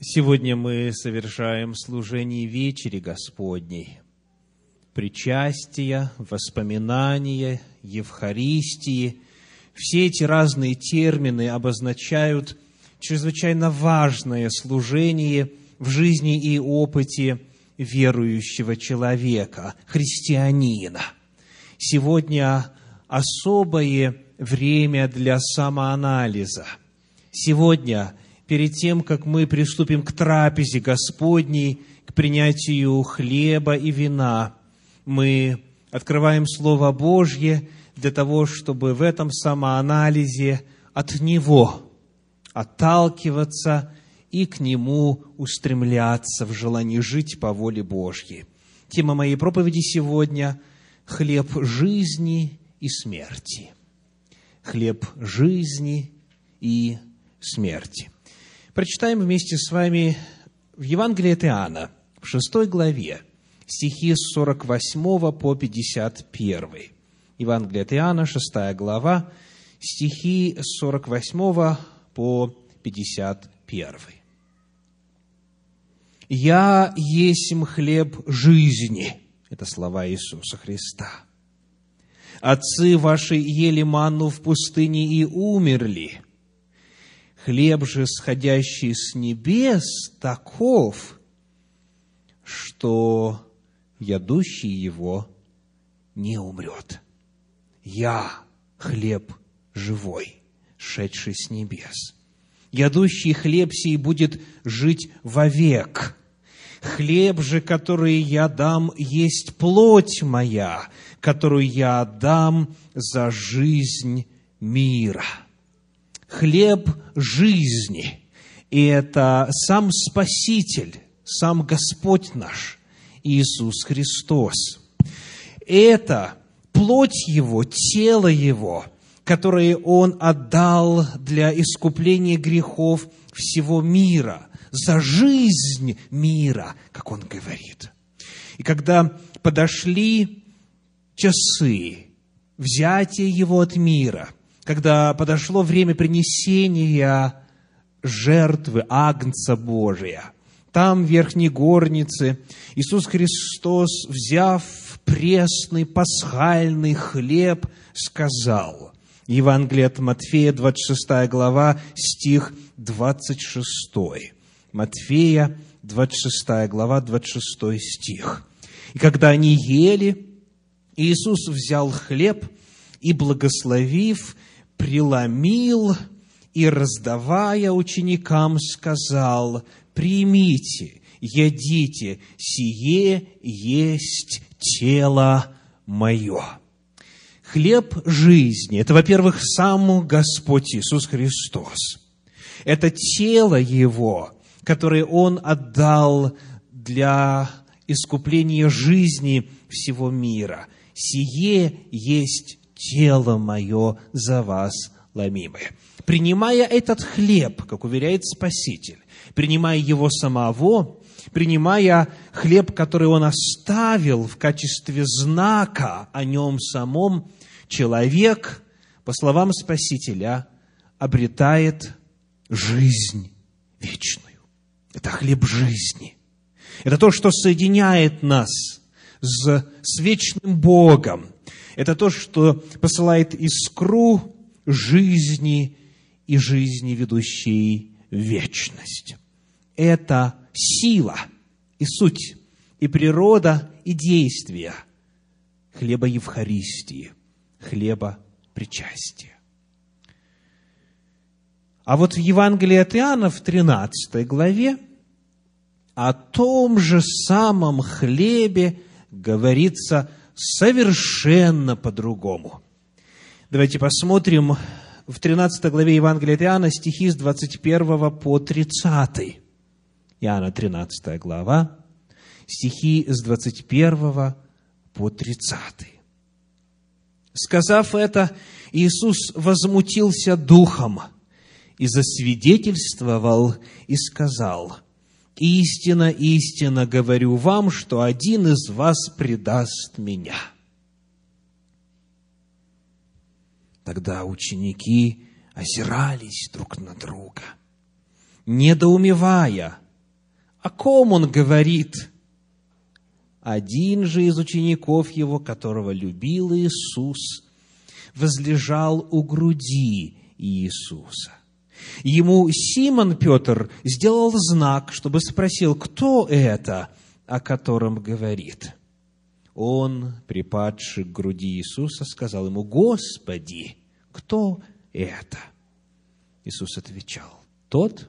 Сегодня мы совершаем служение вечери Господней, причастия, воспоминания, Евхаристии. Все эти разные термины обозначают чрезвычайно важное служение в жизни и опыте верующего человека, христианина. Сегодня особое время для самоанализа. Сегодня – перед тем, как мы приступим к трапезе Господней, к принятию хлеба и вина, мы открываем Слово Божье для того, чтобы в этом самоанализе от Него отталкиваться и к Нему устремляться в желании жить по воле Божьей. Тема моей проповеди сегодня – хлеб жизни и смерти. Хлеб жизни и смерти. Прочитаем вместе с вами в Евангелии от Иоанна, в шестой главе, стихи с 48 по 51. Евангелие от Иоанна, шестая глава, стихи с 48 по 51. «Я есмь хлеб жизни» – это слова Иисуса Христа. «Отцы ваши ели манну в пустыне и умерли» Хлеб же, сходящий с небес, таков, что ядущий его не умрет. Я хлеб живой, шедший с небес. Ядущий хлеб сей будет жить вовек. Хлеб же, который я дам, есть плоть моя, которую я дам за жизнь мира хлеб жизни. И это сам Спаситель, сам Господь наш, Иисус Христос. Это плоть Его, тело Его, которое Он отдал для искупления грехов всего мира, за жизнь мира, как Он говорит. И когда подошли часы взятия Его от мира – когда подошло время принесения жертвы Агнца Божия, там, в верхней горнице, Иисус Христос, взяв пресный пасхальный хлеб, сказал, Евангелие от Матфея, 26 глава, стих 26. Матфея, 26 глава, 26 стих. «И когда они ели, Иисус взял хлеб и, благословив, преломил и, раздавая ученикам, сказал, «Примите, едите, сие есть тело мое». Хлеб жизни – это, во-первых, сам Господь Иисус Христос. Это тело Его, которое Он отдал для искупления жизни всего мира. Сие есть тело мое за вас ломимое. Принимая этот хлеб, как уверяет Спаситель, принимая его самого, принимая хлеб, который он оставил в качестве знака о нем самом, человек, по словам Спасителя, обретает жизнь вечную. Это хлеб жизни. Это то, что соединяет нас с, с вечным Богом, это то, что посылает искру жизни и жизни, ведущей вечность. Это сила и суть, и природа, и действия хлеба Евхаристии, хлеба причастия. А вот в Евангелии от Иоанна в 13 главе о том же самом хлебе говорится – совершенно по-другому. Давайте посмотрим в 13 главе Евангелия от Иоанна стихи с 21 по 30. Иоанна 13 глава, стихи с 21 по 30. Сказав это, Иисус возмутился духом и засвидетельствовал и сказал – истина, истина говорю вам, что один из вас предаст меня. Тогда ученики озирались друг на друга, недоумевая, О ком он говорит? Один же из учеников его, которого любил Иисус, возлежал у груди Иисуса. Ему Симон Петр сделал знак, чтобы спросил, кто это, о котором говорит. Он, припадший к груди Иисуса, сказал ему, «Господи, кто это?» Иисус отвечал, «Тот,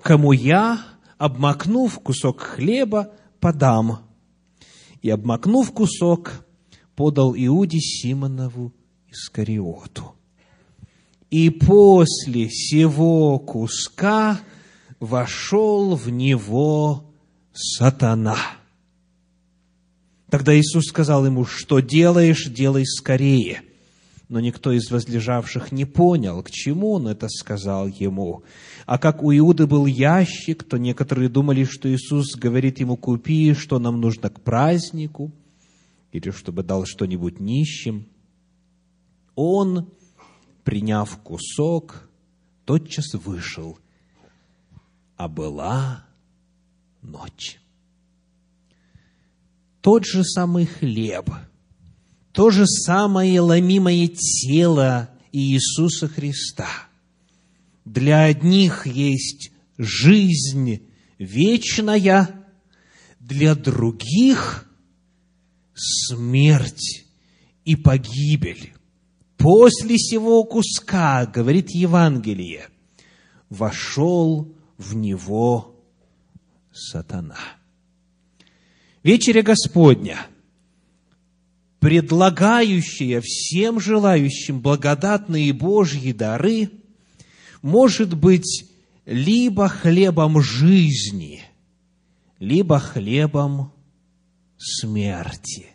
кому я, обмакнув кусок хлеба, подам». И, обмакнув кусок, подал Иуде Симонову Искариоту. И после сего куска вошел в него сатана. Тогда Иисус сказал ему, что делаешь, делай скорее. Но никто из возлежавших не понял, к чему он это сказал ему. А как у Иуды был ящик, то некоторые думали, что Иисус говорит ему, купи, что нам нужно к празднику, или чтобы дал что-нибудь нищим. Он, приняв кусок, тотчас вышел, а была ночь тот же самый хлеб, то же самое ломимое тело Иисуса Христа. Для одних есть жизнь вечная, для других смерть и погибель. После сего куска, говорит Евангелие, вошел в него сатана. Вечеря Господня, предлагающая всем желающим благодатные Божьи дары, может быть либо хлебом жизни, либо хлебом смерти,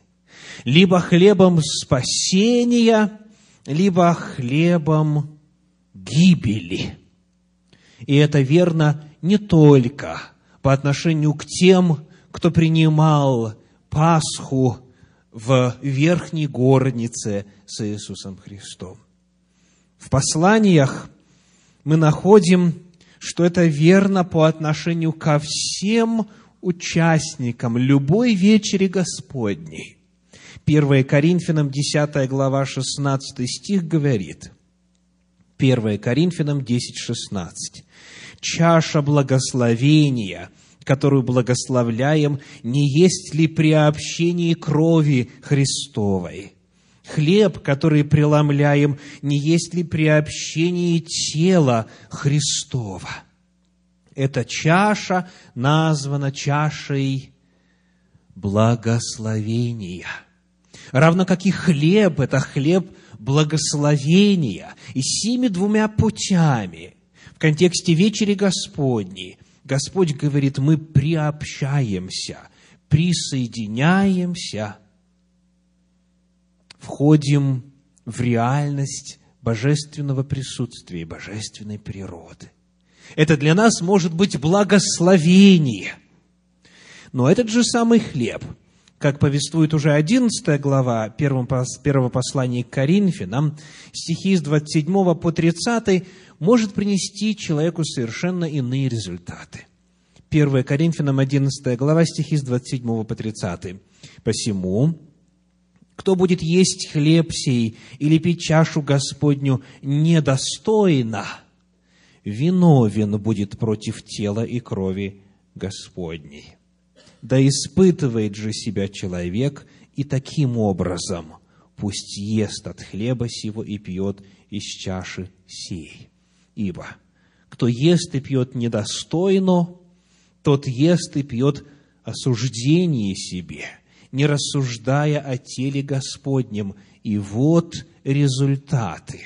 либо хлебом спасения, либо хлебом гибели. И это верно не только по отношению к тем, кто принимал Пасху в верхней горнице с Иисусом Христом. В посланиях мы находим, что это верно по отношению ко всем участникам любой вечери Господней. 1 Коринфянам 10 глава 16 стих говорит, 1 Коринфянам 10, 16. «Чаша благословения – которую благословляем, не есть ли приобщение крови Христовой? Хлеб, который преломляем, не есть ли приобщение тела Христова? Эта чаша названа чашей благословения. Равно как и хлеб, это хлеб благословения. И сими двумя путями в контексте вечери Господней Господь говорит, мы приобщаемся, присоединяемся, входим в реальность божественного присутствия, божественной природы. Это для нас может быть благословение. Но этот же самый хлеб, как повествует уже 11 глава первого послания к Коринфянам, стихи с 27 по 30, может принести человеку совершенно иные результаты. 1 Коринфянам 11 глава, стихи с 27 по 30. «Посему, кто будет есть хлеб сей или пить чашу Господню недостойно, виновен будет против тела и крови Господней. Да испытывает же себя человек, и таким образом пусть ест от хлеба сего и пьет из чаши сей. Ибо кто ест и пьет недостойно, тот ест и пьет осуждение себе, не рассуждая о теле Господнем. И вот результаты.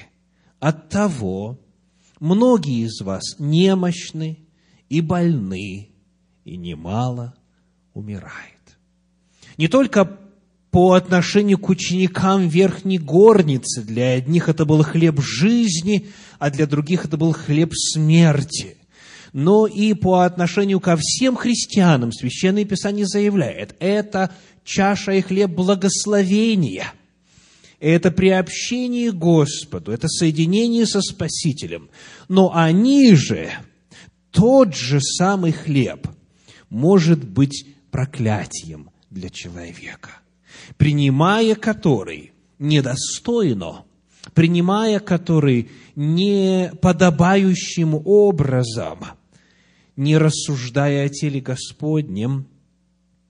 От того многие из вас немощны и больны, и немало умирает. Не только по отношению к ученикам верхней горницы. Для одних это был хлеб жизни, а для других это был хлеб смерти. Но и по отношению ко всем христианам Священное Писание заявляет, это чаша и хлеб благословения – это приобщение к Господу, это соединение со Спасителем. Но они же тот же самый хлеб может быть проклятием для человека, принимая который недостойно, принимая который неподобающим образом, не рассуждая о теле Господнем,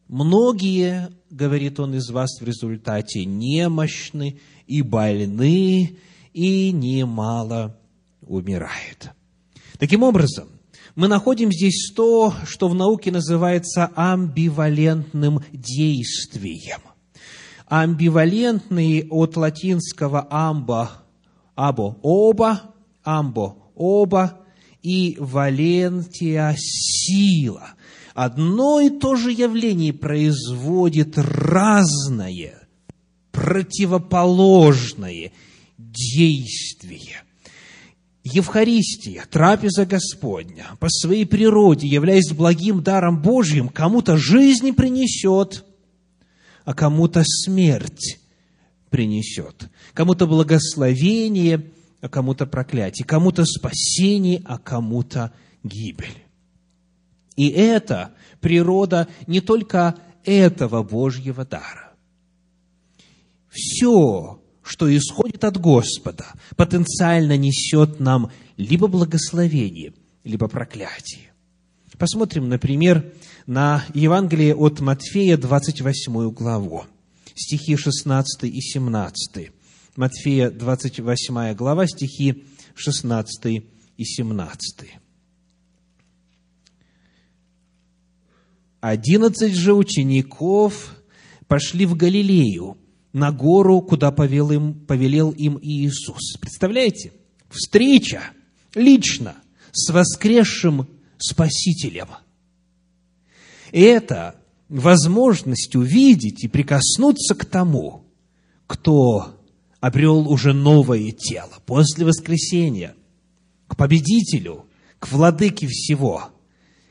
многие, говорит он из вас, в результате немощны и больны, и немало умирает. Таким образом, мы находим здесь то, что в науке называется амбивалентным действием. Амбивалентный от латинского амбо, або оба, амбо оба и валентия сила. Одно и то же явление производит разное, противоположное действие. Евхаристия, трапеза Господня, по своей природе, являясь благим даром Божьим, кому-то жизнь принесет, а кому-то смерть принесет, кому-то благословение, а кому-то проклятие, кому-то спасение, а кому-то гибель. И это природа не только этого Божьего дара. Все, что исходит от Господа, потенциально несет нам либо благословение, либо проклятие. Посмотрим, например, на Евангелие от Матфея, 28 главу, стихи 16 и 17. Матфея, 28 глава, стихи 16 и 17. Одиннадцать же учеников пошли в Галилею, на гору, куда повел им, повелел им Иисус. Представляете? Встреча лично с воскресшим Спасителем. Это возможность увидеть и прикоснуться к тому, кто обрел уже новое тело после воскресения, к победителю, к владыке всего,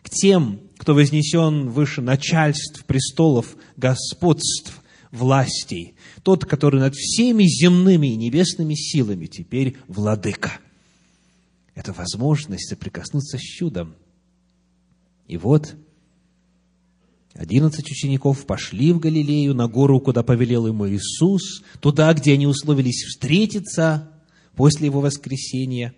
к тем, кто вознесен выше начальств, престолов, господств, властей, тот, который над всеми земными и небесными силами теперь владыка. Это возможность соприкоснуться с чудом. И вот одиннадцать учеников пошли в Галилею, на гору, куда повелел им Иисус, туда, где они условились встретиться после Его воскресения.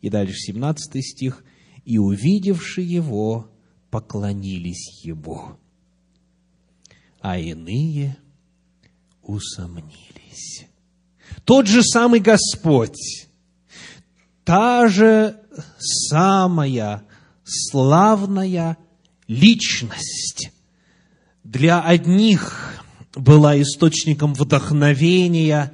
И дальше 17 стих. «И увидевши Его, поклонились Ему, а иные – усомнились. Тот же самый Господь, та же самая славная личность для одних была источником вдохновения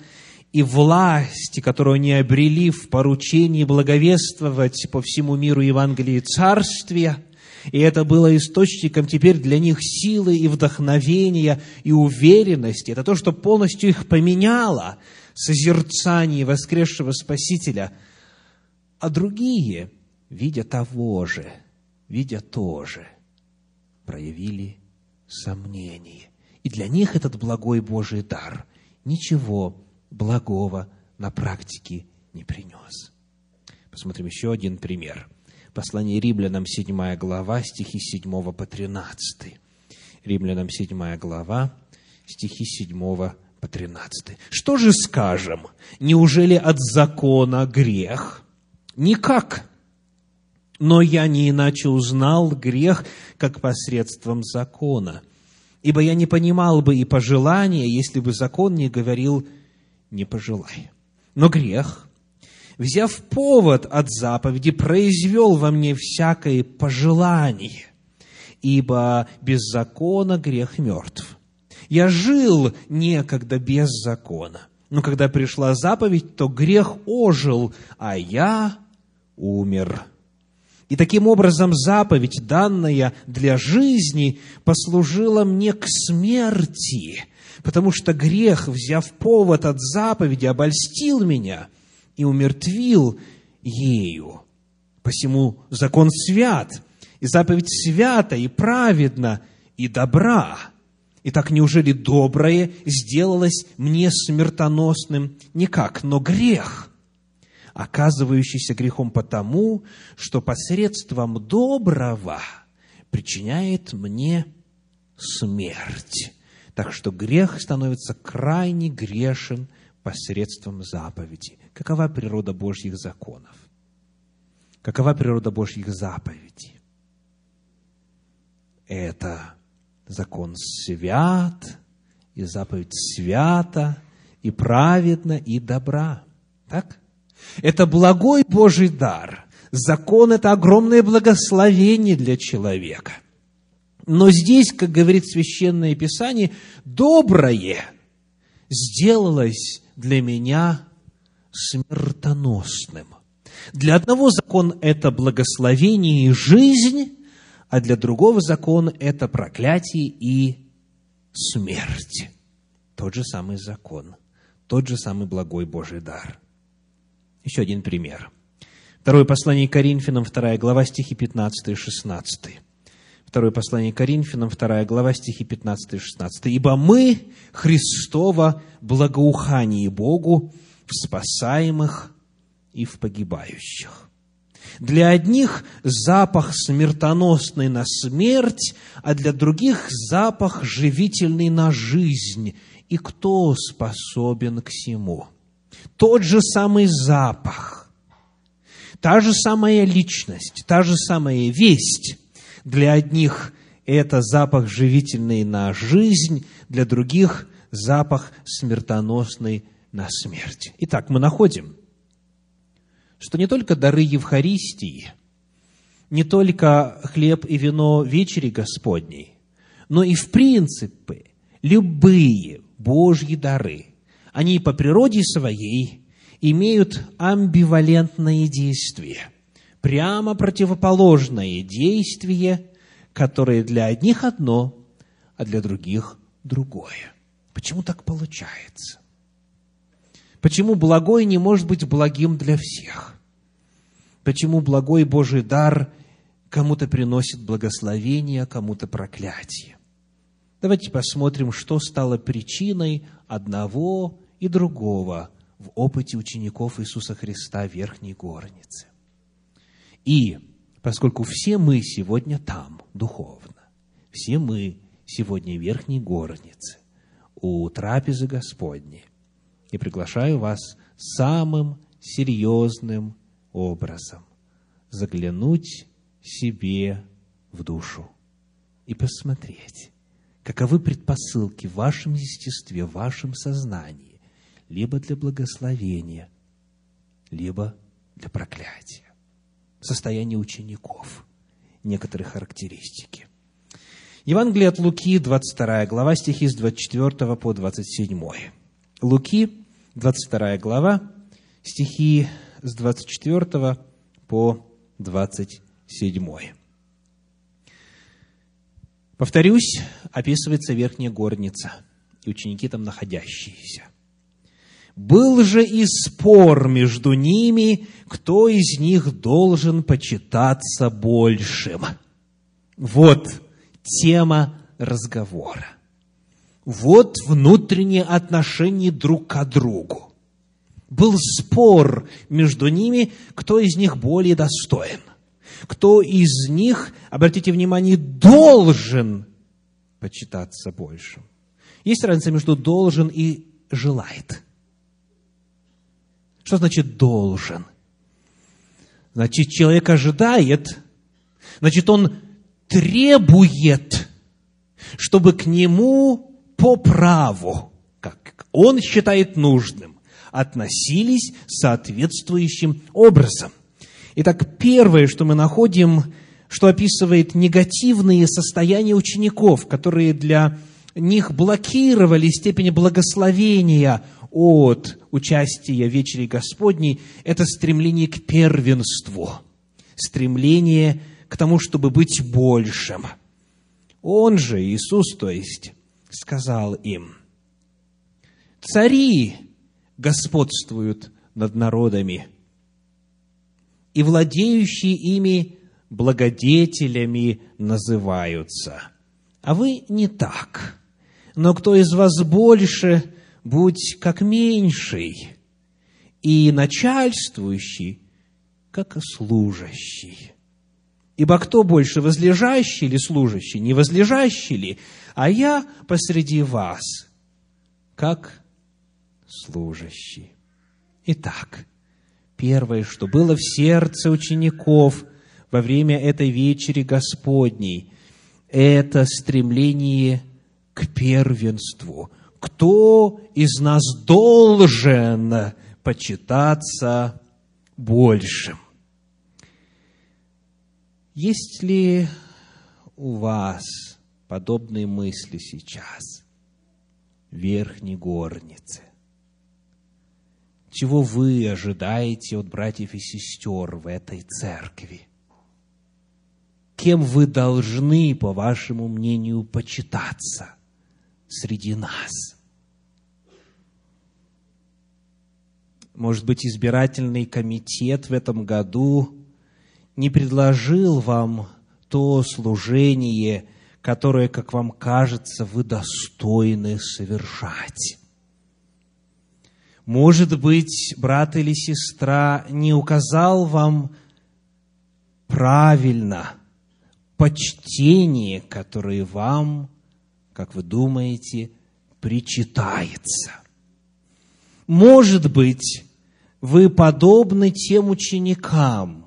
и власти, которую они обрели в поручении благовествовать по всему миру Евангелие Царствия – и это было источником теперь для них силы и вдохновения и уверенности. Это то, что полностью их поменяло созерцание воскресшего Спасителя. А другие, видя того же, видя то же, проявили сомнение. И для них этот благой Божий дар ничего благого на практике не принес. Посмотрим еще один пример – Послание римлянам, 7 глава, стихи 7 по 13. Римлянам, 7 глава, стихи 7 по 13. Что же скажем? Неужели от закона грех? Никак. Но я не иначе узнал грех, как посредством закона. Ибо я не понимал бы и пожелания, если бы закон не говорил «не пожелай». Но грех, взяв повод от заповеди, произвел во мне всякое пожелание, ибо без закона грех мертв. Я жил некогда без закона, но когда пришла заповедь, то грех ожил, а я умер. И таким образом заповедь, данная для жизни, послужила мне к смерти, потому что грех, взяв повод от заповеди, обольстил меня – и умертвил ею. Посему закон свят, и заповедь свята, и праведна, и добра. Итак, неужели доброе сделалось мне смертоносным? Никак, но грех. оказывающийся грехом потому, что посредством доброго причиняет мне смерть. Так что грех становится крайне грешен посредством заповеди. Какова природа Божьих законов? Какова природа Божьих заповедей? Это закон свят, и заповедь свята, и праведна, и добра. Так? Это благой Божий дар. Закон – это огромное благословение для человека. Но здесь, как говорит Священное Писание, доброе сделалось для меня смертоносным. Для одного закон – это благословение и жизнь, а для другого закон – это проклятие и смерть. Тот же самый закон, тот же самый благой Божий дар – еще один пример. Второе послание Коринфянам, вторая глава, стихи 15 и 16. Второе послание Коринфянам, вторая глава, стихи 15 и 16. «Ибо мы Христово благоухание Богу в спасаемых и в погибающих». Для одних запах смертоносный на смерть, а для других запах живительный на жизнь. И кто способен к всему? тот же самый запах, та же самая личность, та же самая весть. Для одних это запах живительный на жизнь, для других запах смертоносный на смерть. Итак, мы находим, что не только дары Евхаристии, не только хлеб и вино вечери Господней, но и в принципе любые Божьи дары – они по природе своей имеют амбивалентное действие, прямо противоположное действие, которое для одних одно, а для других другое. Почему так получается? Почему благой не может быть благим для всех? Почему благой Божий дар кому-то приносит благословение, кому-то проклятие? Давайте посмотрим, что стало причиной одного и другого в опыте учеников Иисуса Христа в Верхней Горнице. И поскольку все мы сегодня там, духовно, все мы сегодня в Верхней Горнице, у трапезы Господней, и приглашаю вас самым серьезным образом заглянуть себе в душу и посмотреть, каковы предпосылки в вашем естестве, в вашем сознании, либо для благословения, либо для проклятия. Состояние учеников, некоторые характеристики. Евангелие от Луки, 22 глава, стихи с 24 по 27. Луки, 22 глава, стихи с 24 по 27. Повторюсь, описывается верхняя горница и ученики там находящиеся – был же и спор между ними, кто из них должен почитаться большим. Вот тема разговора. Вот внутреннее отношение друг к другу. Был спор между ними, кто из них более достоин. Кто из них, обратите внимание, должен почитаться большим. Есть разница между должен и желает – что значит должен? Значит, человек ожидает, значит, он требует, чтобы к нему по праву, как он считает нужным, относились соответствующим образом. Итак, первое, что мы находим, что описывает негативные состояния учеников, которые для них блокировали степень благословения от участия в вечере Господней – это стремление к первенству, стремление к тому, чтобы быть большим. Он же, Иисус, то есть, сказал им, «Цари господствуют над народами, и владеющие ими благодетелями называются. А вы не так. Но кто из вас больше – будь как меньший, и начальствующий, как служащий. Ибо кто больше, возлежащий или служащий, не возлежащий ли? А я посреди вас, как служащий. Итак, первое, что было в сердце учеников во время этой вечери Господней, это стремление к первенству. Кто из нас должен почитаться большим? Есть ли у вас подобные мысли сейчас верхней горнице? Чего вы ожидаете от братьев и сестер в этой церкви? Кем вы должны, по вашему мнению, почитаться среди нас? Может быть, избирательный комитет в этом году не предложил вам то служение, которое, как вам кажется, вы достойны совершать. Может быть, брат или сестра не указал вам правильно почтение, которое вам, как вы думаете, причитается. Может быть, вы подобны тем ученикам,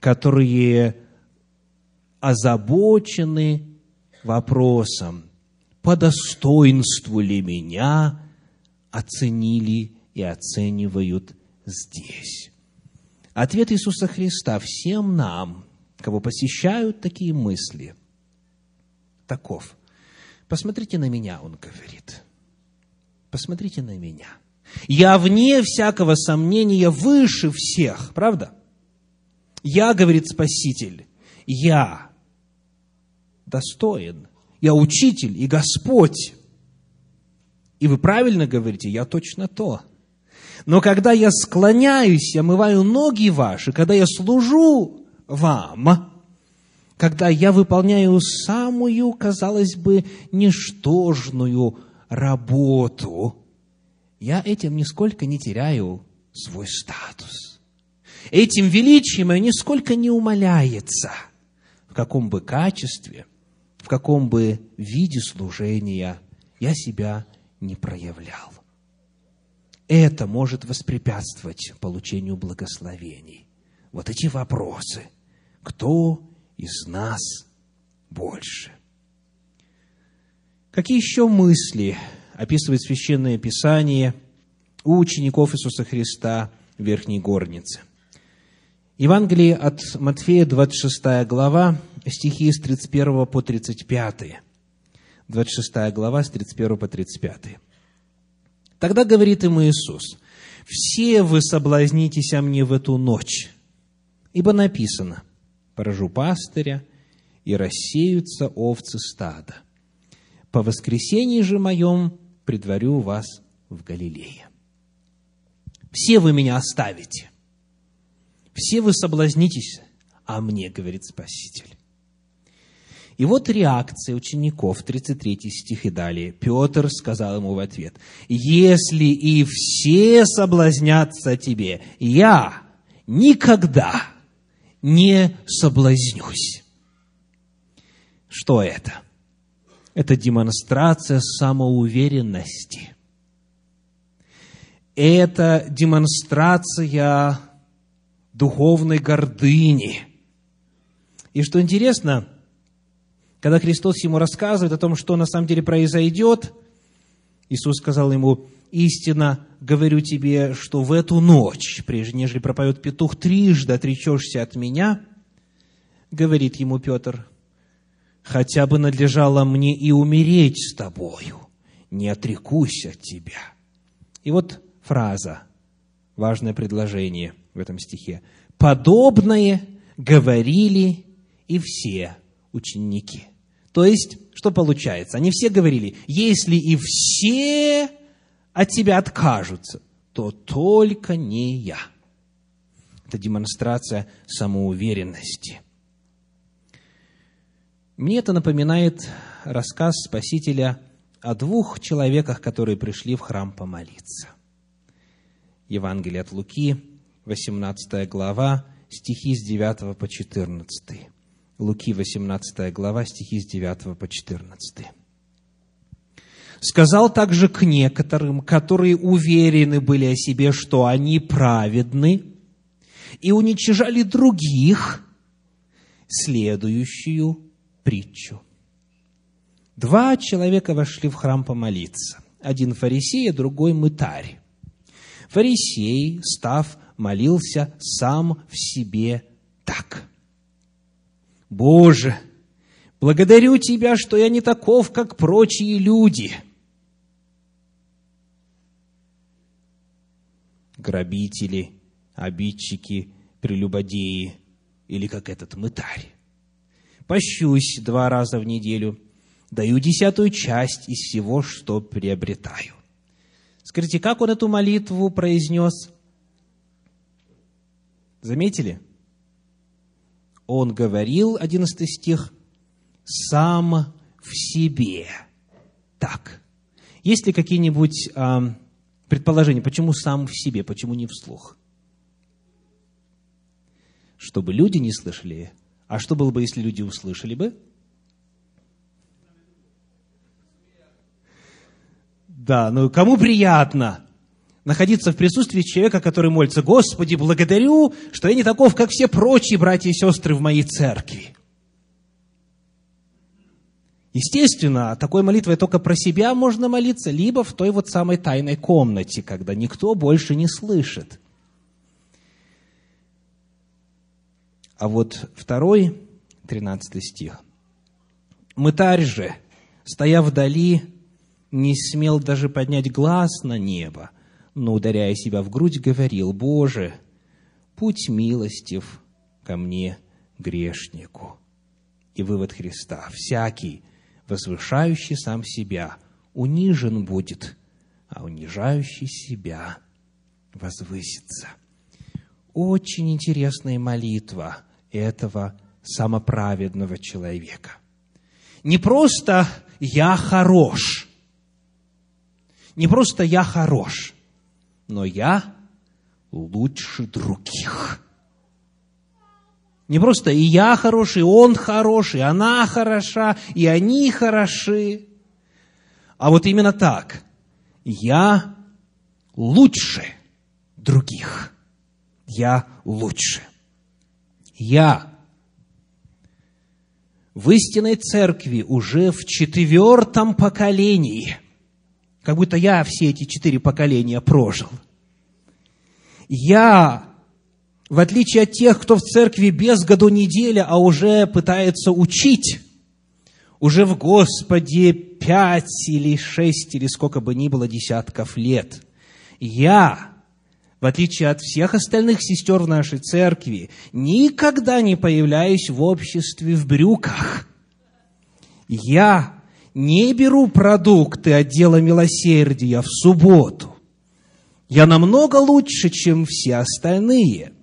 которые озабочены вопросом, по достоинству ли меня оценили и оценивают здесь. Ответ Иисуса Христа всем нам, кого посещают такие мысли, таков. Посмотрите на меня, он говорит. Посмотрите на меня. Я вне всякого сомнения выше всех, правда? Я, говорит Спаситель, я достоин, я учитель и Господь. И вы правильно говорите, я точно то. Но когда я склоняюсь, я омываю ноги ваши, когда я служу вам, когда я выполняю самую, казалось бы, ничтожную работу, я этим нисколько не теряю свой статус. Этим величием мое нисколько не умаляется, в каком бы качестве, в каком бы виде служения я себя не проявлял. Это может воспрепятствовать получению благословений. Вот эти вопросы. Кто из нас больше? Какие еще мысли описывает Священное Писание у учеников Иисуса Христа в Верхней Горнице? Евангелие от Матфея, 26 глава, стихи с 31 по 35. 26 глава, с 31 по 35. Тогда говорит ему Иисус, «Все вы соблазнитесь о мне в эту ночь, ибо написано, поражу пастыря, и рассеются овцы стада. По воскресенье же моем предварю вас в Галилее. Все вы меня оставите, все вы соблазнитесь а мне, говорит Спаситель. И вот реакция учеников, 33 стих и далее. Петр сказал ему в ответ, «Если и все соблазнятся тебе, я никогда не соблазнюсь». Что это? Это демонстрация самоуверенности. Это демонстрация духовной гордыни. И что интересно – когда Христос ему рассказывает о том, что на самом деле произойдет, Иисус сказал ему, истинно говорю тебе, что в эту ночь, прежде нежели пропоет петух, трижды отречешься от меня, говорит ему Петр, хотя бы надлежало мне и умереть с тобою, не отрекусь от тебя. И вот фраза, важное предложение в этом стихе. Подобное говорили и все ученики. То есть, что получается? Они все говорили, если и все от тебя откажутся, то только не я. Это демонстрация самоуверенности. Мне это напоминает рассказ Спасителя о двух человеках, которые пришли в храм помолиться. Евангелие от Луки, 18 глава, стихи с 9 по 14. Луки, 18 глава, стихи с 9 по 14. Сказал также к некоторым, которые уверены были о себе, что они праведны, и уничижали других, следующую притчу. Два человека вошли в храм помолиться. Один фарисей, а другой мытарь. Фарисей, став, молился сам в себе так. «Боже, благодарю Тебя, что я не таков, как прочие люди» грабители, обидчики, прелюбодеи или как этот мытарь. Пощусь два раза в неделю, даю десятую часть из всего, что приобретаю. Скажите, как он эту молитву произнес? Заметили? Он говорил, 11 стих, сам в себе. Так. Есть ли какие-нибудь Предположение, почему сам в себе, почему не вслух? Чтобы люди не слышали. А что было бы, если люди услышали бы? Да, ну кому приятно находиться в присутствии человека, который молится, Господи, благодарю, что я не таков, как все прочие братья и сестры в моей церкви. Естественно, такой молитвой только про себя можно молиться, либо в той вот самой тайной комнате, когда никто больше не слышит. А вот второй, 13 стих. «Мытарь же, стоя вдали, не смел даже поднять глаз на небо, но, ударяя себя в грудь, говорил, «Боже, путь милостив ко мне, грешнику». И вывод Христа. Всякий, возвышающий сам себя, унижен будет, а унижающий себя возвысится. Очень интересная молитва этого самоправедного человека. Не просто «я хорош», не просто «я хорош», но «я лучше других». Не просто и я хороший, и он хороший, и она хороша, и они хороши. А вот именно так. Я лучше других. Я лучше. Я в истинной церкви уже в четвертом поколении, как будто я все эти четыре поколения прожил. Я в отличие от тех, кто в церкви без году неделя, а уже пытается учить, уже в Господе пять или шесть или сколько бы ни было десятков лет. Я, в отличие от всех остальных сестер в нашей церкви, никогда не появляюсь в обществе в брюках. Я не беру продукты отдела милосердия в субботу. Я намного лучше, чем все остальные –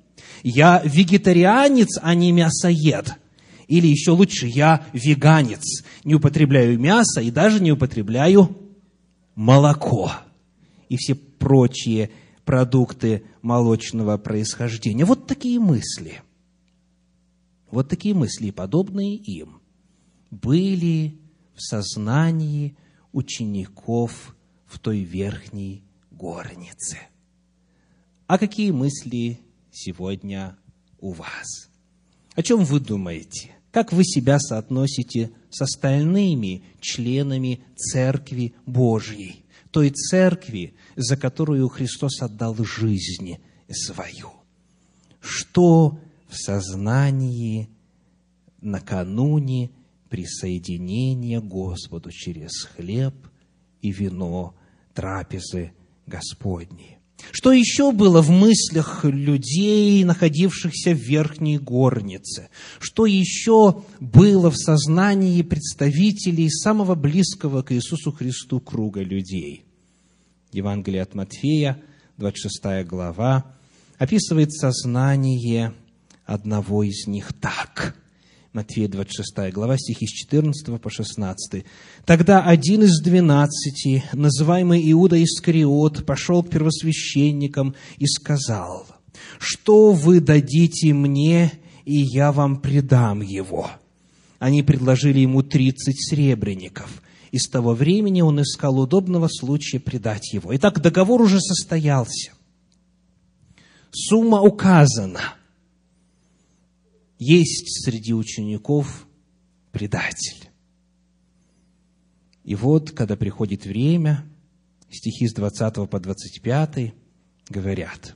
я вегетарианец, а не мясоед. Или еще лучше, я веганец. Не употребляю мясо и даже не употребляю молоко. И все прочие продукты молочного происхождения. Вот такие мысли. Вот такие мысли, подобные им, были в сознании учеников в той верхней горнице. А какие мысли сегодня у вас. О чем вы думаете? Как вы себя соотносите с остальными членами Церкви Божьей, той Церкви, за которую Христос отдал жизнь свою? Что в сознании накануне присоединения Господу через хлеб и вино трапезы Господней? Что еще было в мыслях людей, находившихся в верхней горнице? Что еще было в сознании представителей самого близкого к Иисусу Христу круга людей? Евангелие от Матфея, 26 глава, описывает сознание одного из них так. Матфея 26 глава, стихи с 14 по 16. «Тогда один из двенадцати, называемый Иуда Искариот, пошел к первосвященникам и сказал, «Что вы дадите мне, и я вам предам его?» Они предложили ему тридцать сребреников, и с того времени он искал удобного случая предать его. Итак, договор уже состоялся. Сумма указана – есть среди учеников предатель. И вот, когда приходит время, стихи с 20 по 25 говорят,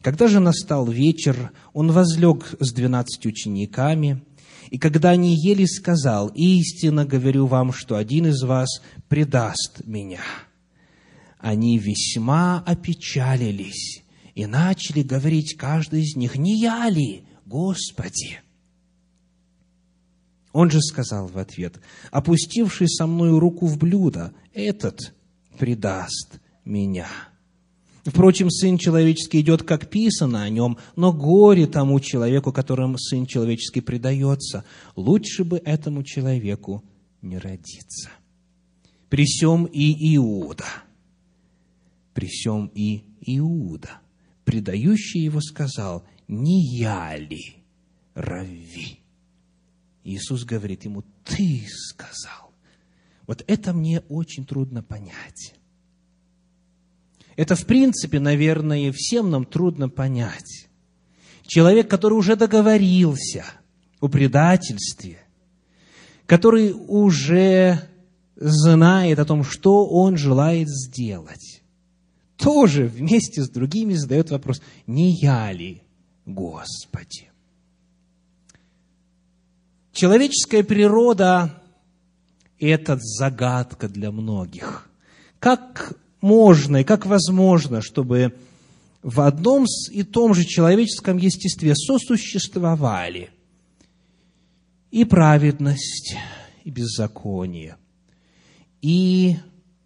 «Когда же настал вечер, он возлег с двенадцатью учениками, и когда они ели, сказал, «Истинно говорю вам, что один из вас предаст меня». Они весьма опечалились и начали говорить каждый из них, «Не я ли, Господи!» Он же сказал в ответ, «Опустивший со мною руку в блюдо, этот предаст меня». Впрочем, Сын Человеческий идет, как писано о нем, но горе тому человеку, которому Сын Человеческий предается. Лучше бы этому человеку не родиться. При всем и Иуда, при всем и Иуда, предающий его сказал, не я ли, Рави? Иисус говорит ему, ты сказал. Вот это мне очень трудно понять. Это, в принципе, наверное, всем нам трудно понять. Человек, который уже договорился о предательстве, который уже знает о том, что он желает сделать, тоже вместе с другими задает вопрос, не я ли Господи. Человеческая природа – это загадка для многих. Как можно и как возможно, чтобы в одном и том же человеческом естестве сосуществовали и праведность, и беззаконие, и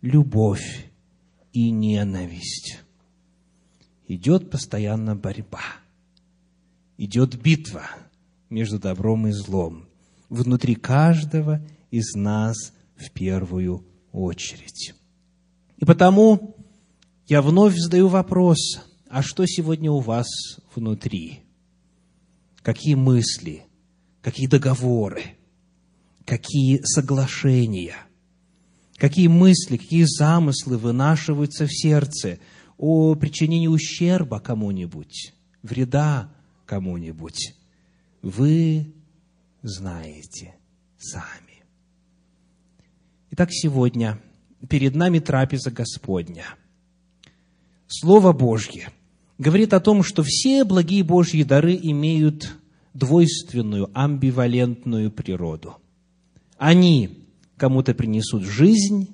любовь, и ненависть. Идет постоянно борьба – идет битва между добром и злом внутри каждого из нас в первую очередь. И потому я вновь задаю вопрос, а что сегодня у вас внутри? Какие мысли, какие договоры, какие соглашения, какие мысли, какие замыслы вынашиваются в сердце о причинении ущерба кому-нибудь, вреда кому-нибудь, вы знаете сами. Итак, сегодня перед нами трапеза Господня. Слово Божье говорит о том, что все благие Божьи дары имеют двойственную, амбивалентную природу. Они кому-то принесут жизнь,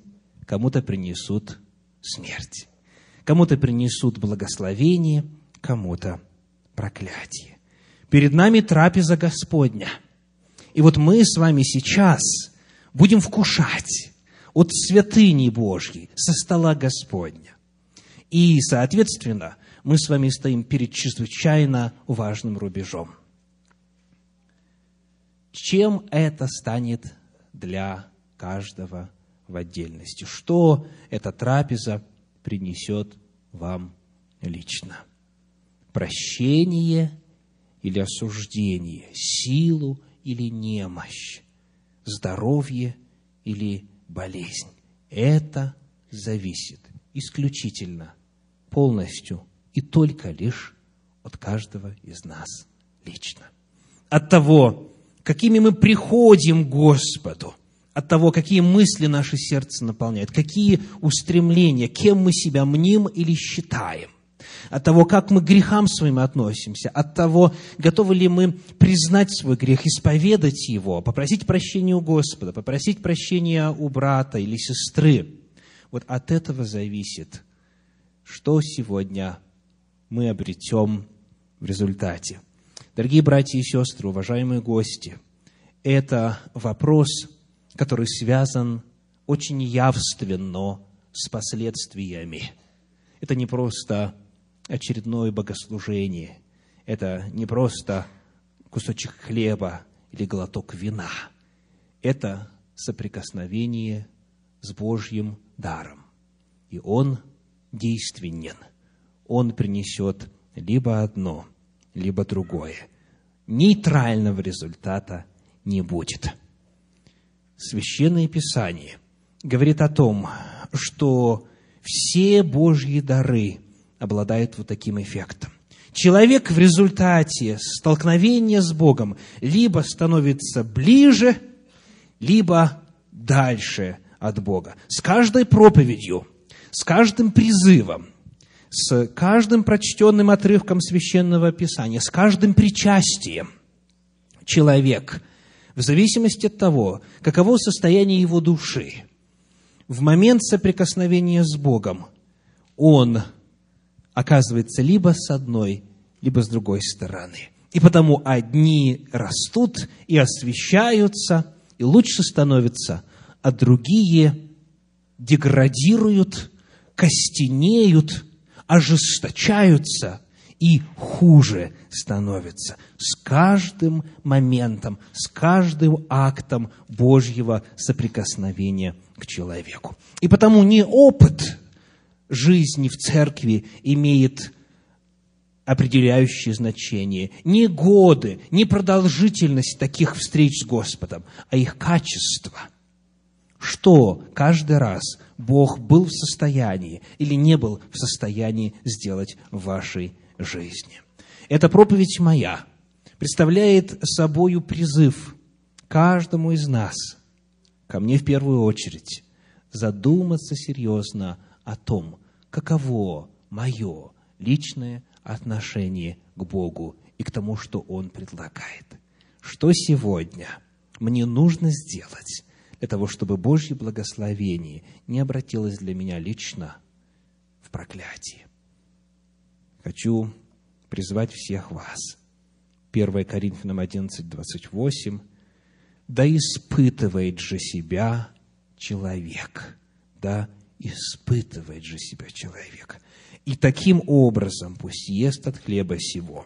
кому-то принесут смерть. Кому-то принесут благословение, кому-то проклятие. Перед нами трапеза Господня. И вот мы с вами сейчас будем вкушать от святыни Божьей, со стола Господня. И, соответственно, мы с вами стоим перед чрезвычайно важным рубежом. Чем это станет для каждого в отдельности? Что эта трапеза принесет вам лично? Прощение или осуждение, силу или немощь, здоровье или болезнь. Это зависит исключительно, полностью и только лишь от каждого из нас лично. От того, какими мы приходим к Господу, от того, какие мысли наше сердце наполняют, какие устремления, кем мы себя мним или считаем от того, как мы к грехам своим относимся, от того, готовы ли мы признать свой грех, исповедать его, попросить прощения у Господа, попросить прощения у брата или сестры. Вот от этого зависит, что сегодня мы обретем в результате. Дорогие братья и сестры, уважаемые гости, это вопрос, который связан очень явственно с последствиями. Это не просто очередное богослужение. Это не просто кусочек хлеба или глоток вина. Это соприкосновение с Божьим даром. И он действенен. Он принесет либо одно, либо другое. Нейтрального результата не будет. Священное Писание говорит о том, что все Божьи дары обладают вот таким эффектом. Человек в результате столкновения с Богом либо становится ближе, либо дальше от Бога. С каждой проповедью, с каждым призывом, с каждым прочтенным отрывком священного писания, с каждым причастием человек, в зависимости от того, каково состояние его души, в момент соприкосновения с Богом, он оказывается либо с одной, либо с другой стороны. И потому одни растут и освещаются, и лучше становятся, а другие деградируют, костенеют, ожесточаются и хуже становятся с каждым моментом, с каждым актом Божьего соприкосновения к человеку. И потому не опыт жизни в церкви имеет определяющее значение. Не годы, не продолжительность таких встреч с Господом, а их качество. Что каждый раз Бог был в состоянии или не был в состоянии сделать в вашей жизни. Эта проповедь моя представляет собою призыв каждому из нас, ко мне в первую очередь, задуматься серьезно о том, каково мое личное отношение к Богу и к тому, что Он предлагает. Что сегодня мне нужно сделать для того, чтобы Божье благословение не обратилось для меня лично в проклятие? Хочу призвать всех вас. 1 Коринфянам 11, 28. «Да испытывает же себя человек». Да, испытывает же себя человек. И таким образом пусть ест от хлеба сего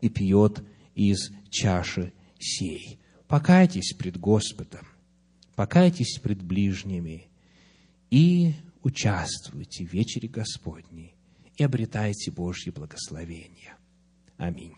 и пьет из чаши сей. Покайтесь пред Господом, покайтесь пред ближними и участвуйте в вечере Господней и обретайте Божье благословение. Аминь.